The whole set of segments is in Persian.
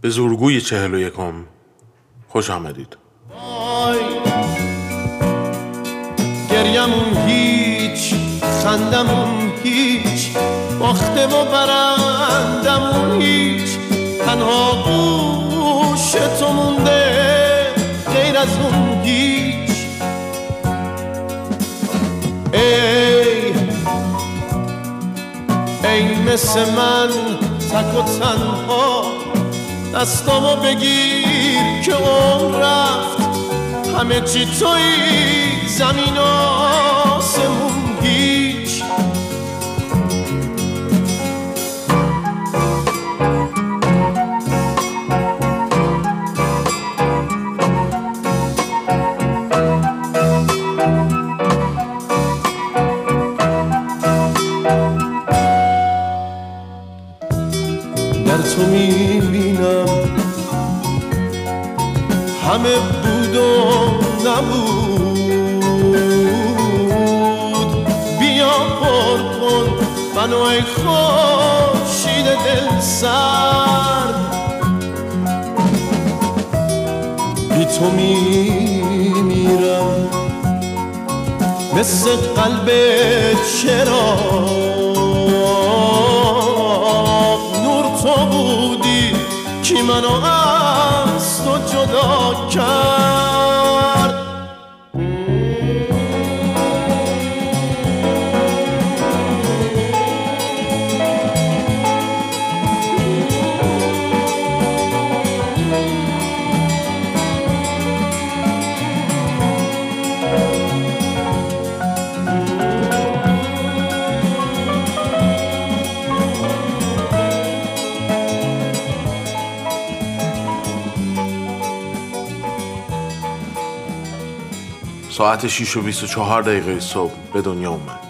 به زورگوی چهل و یکم خوش آمدید. گریمون هیچ خندمون هیچ باخته و برندمون هیچ تنها گوش تو مونده غیر از اون هیچ. ای ای مثل من تک و تنها دستامو بگیر که اون رفت. همه چی توی زمین همه بود و نبود. بیا پر کن منو ای خورشید دل سرد. بی تو میمیرم مثل قلب چراغ ساعت 6 و 24 دقیقه صبح به دنیا اومد.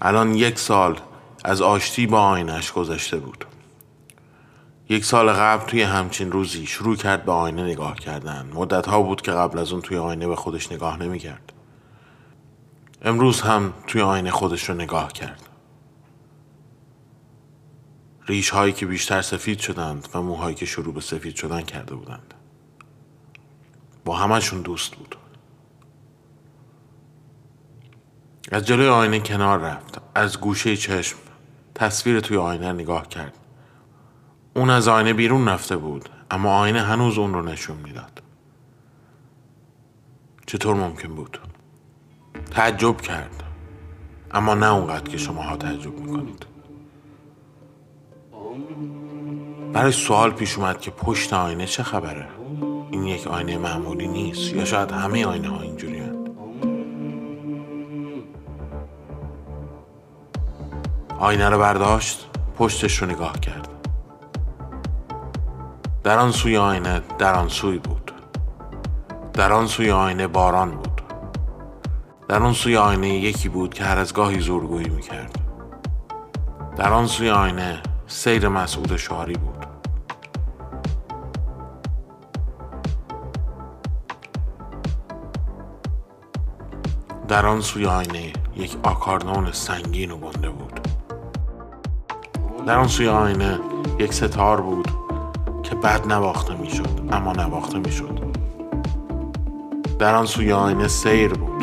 الان یک سال از آشتی با آینش گذشته بود. یک سال قبل توی همچین روزی شروع کرد به آینه نگاه کردن. مدت ها بود که قبل از اون توی آینه به خودش نگاه نمی کرد امروز هم توی آینه خودش رو نگاه کرد. ریش هایی که بیشتر سفید شدند و موهایی که شروع به سفید شدن کرده بودند. با همشون دوست بود. از جلوی آینه کنار رفت از گوشه چشم تصویر توی آینه نگاه کرد. اون از آینه بیرون رفته بود اما آینه هنوز اون رو نشون می‌داد. چطور ممکن بود؟ تعجب کرد اما نه اونقدر که شماها تعجب می‌کنید. برای سوال پیش اومد که پشت آینه چه خبره؟ این یک آینه معمولی نیست. یا شاید همه آینه ها اینجوری آینه رو برداشت پشتش رو نگاه کرد. در آن سوی آینه در آن سوی بود. در آن سوی آینه باران بود. در آن سوی آینه یکی بود که هر از گاهی زورگویی می‌کرد. در آن سوی آینه سیر مسعود شاری بود. در آن سوی آینه یک آکاردون سنگین و گنده بود. در آن سوی آینه یک ستار بود که بد نواخته می‌شد اما نواخته می‌شد. در آن سوی آینه سیر بود.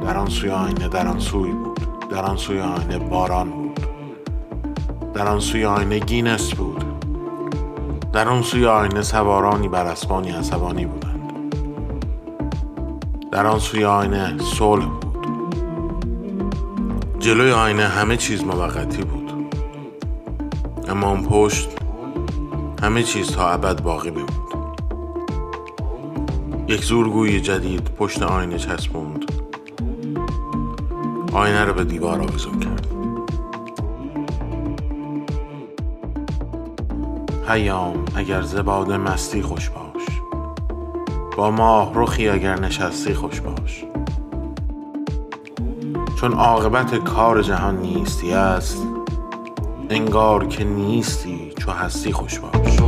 در آن سوی آینه در آن سوی بود. در آن سوی آینه باران بود. در آن سوی آینه گینس بود. در آن سوی آینه سوارانی بر اسبانی عصبانی بودند. در آن سوی آینه صلح بود. جلوی آینه همه چیز موقتی بود. اما اون پشت همه چیز تا ابد باقی میموند. یک زورگوی جدید پشت آینه چسبوند. آینه رو به دیوار آویزون کرد. هیام اگر زباده مستی خوش باش. با ماه رخی اگر نشستی خوش باش. چون عاقبت کار جهان نیستی است انگار که نیستی چو هستی خوش باش.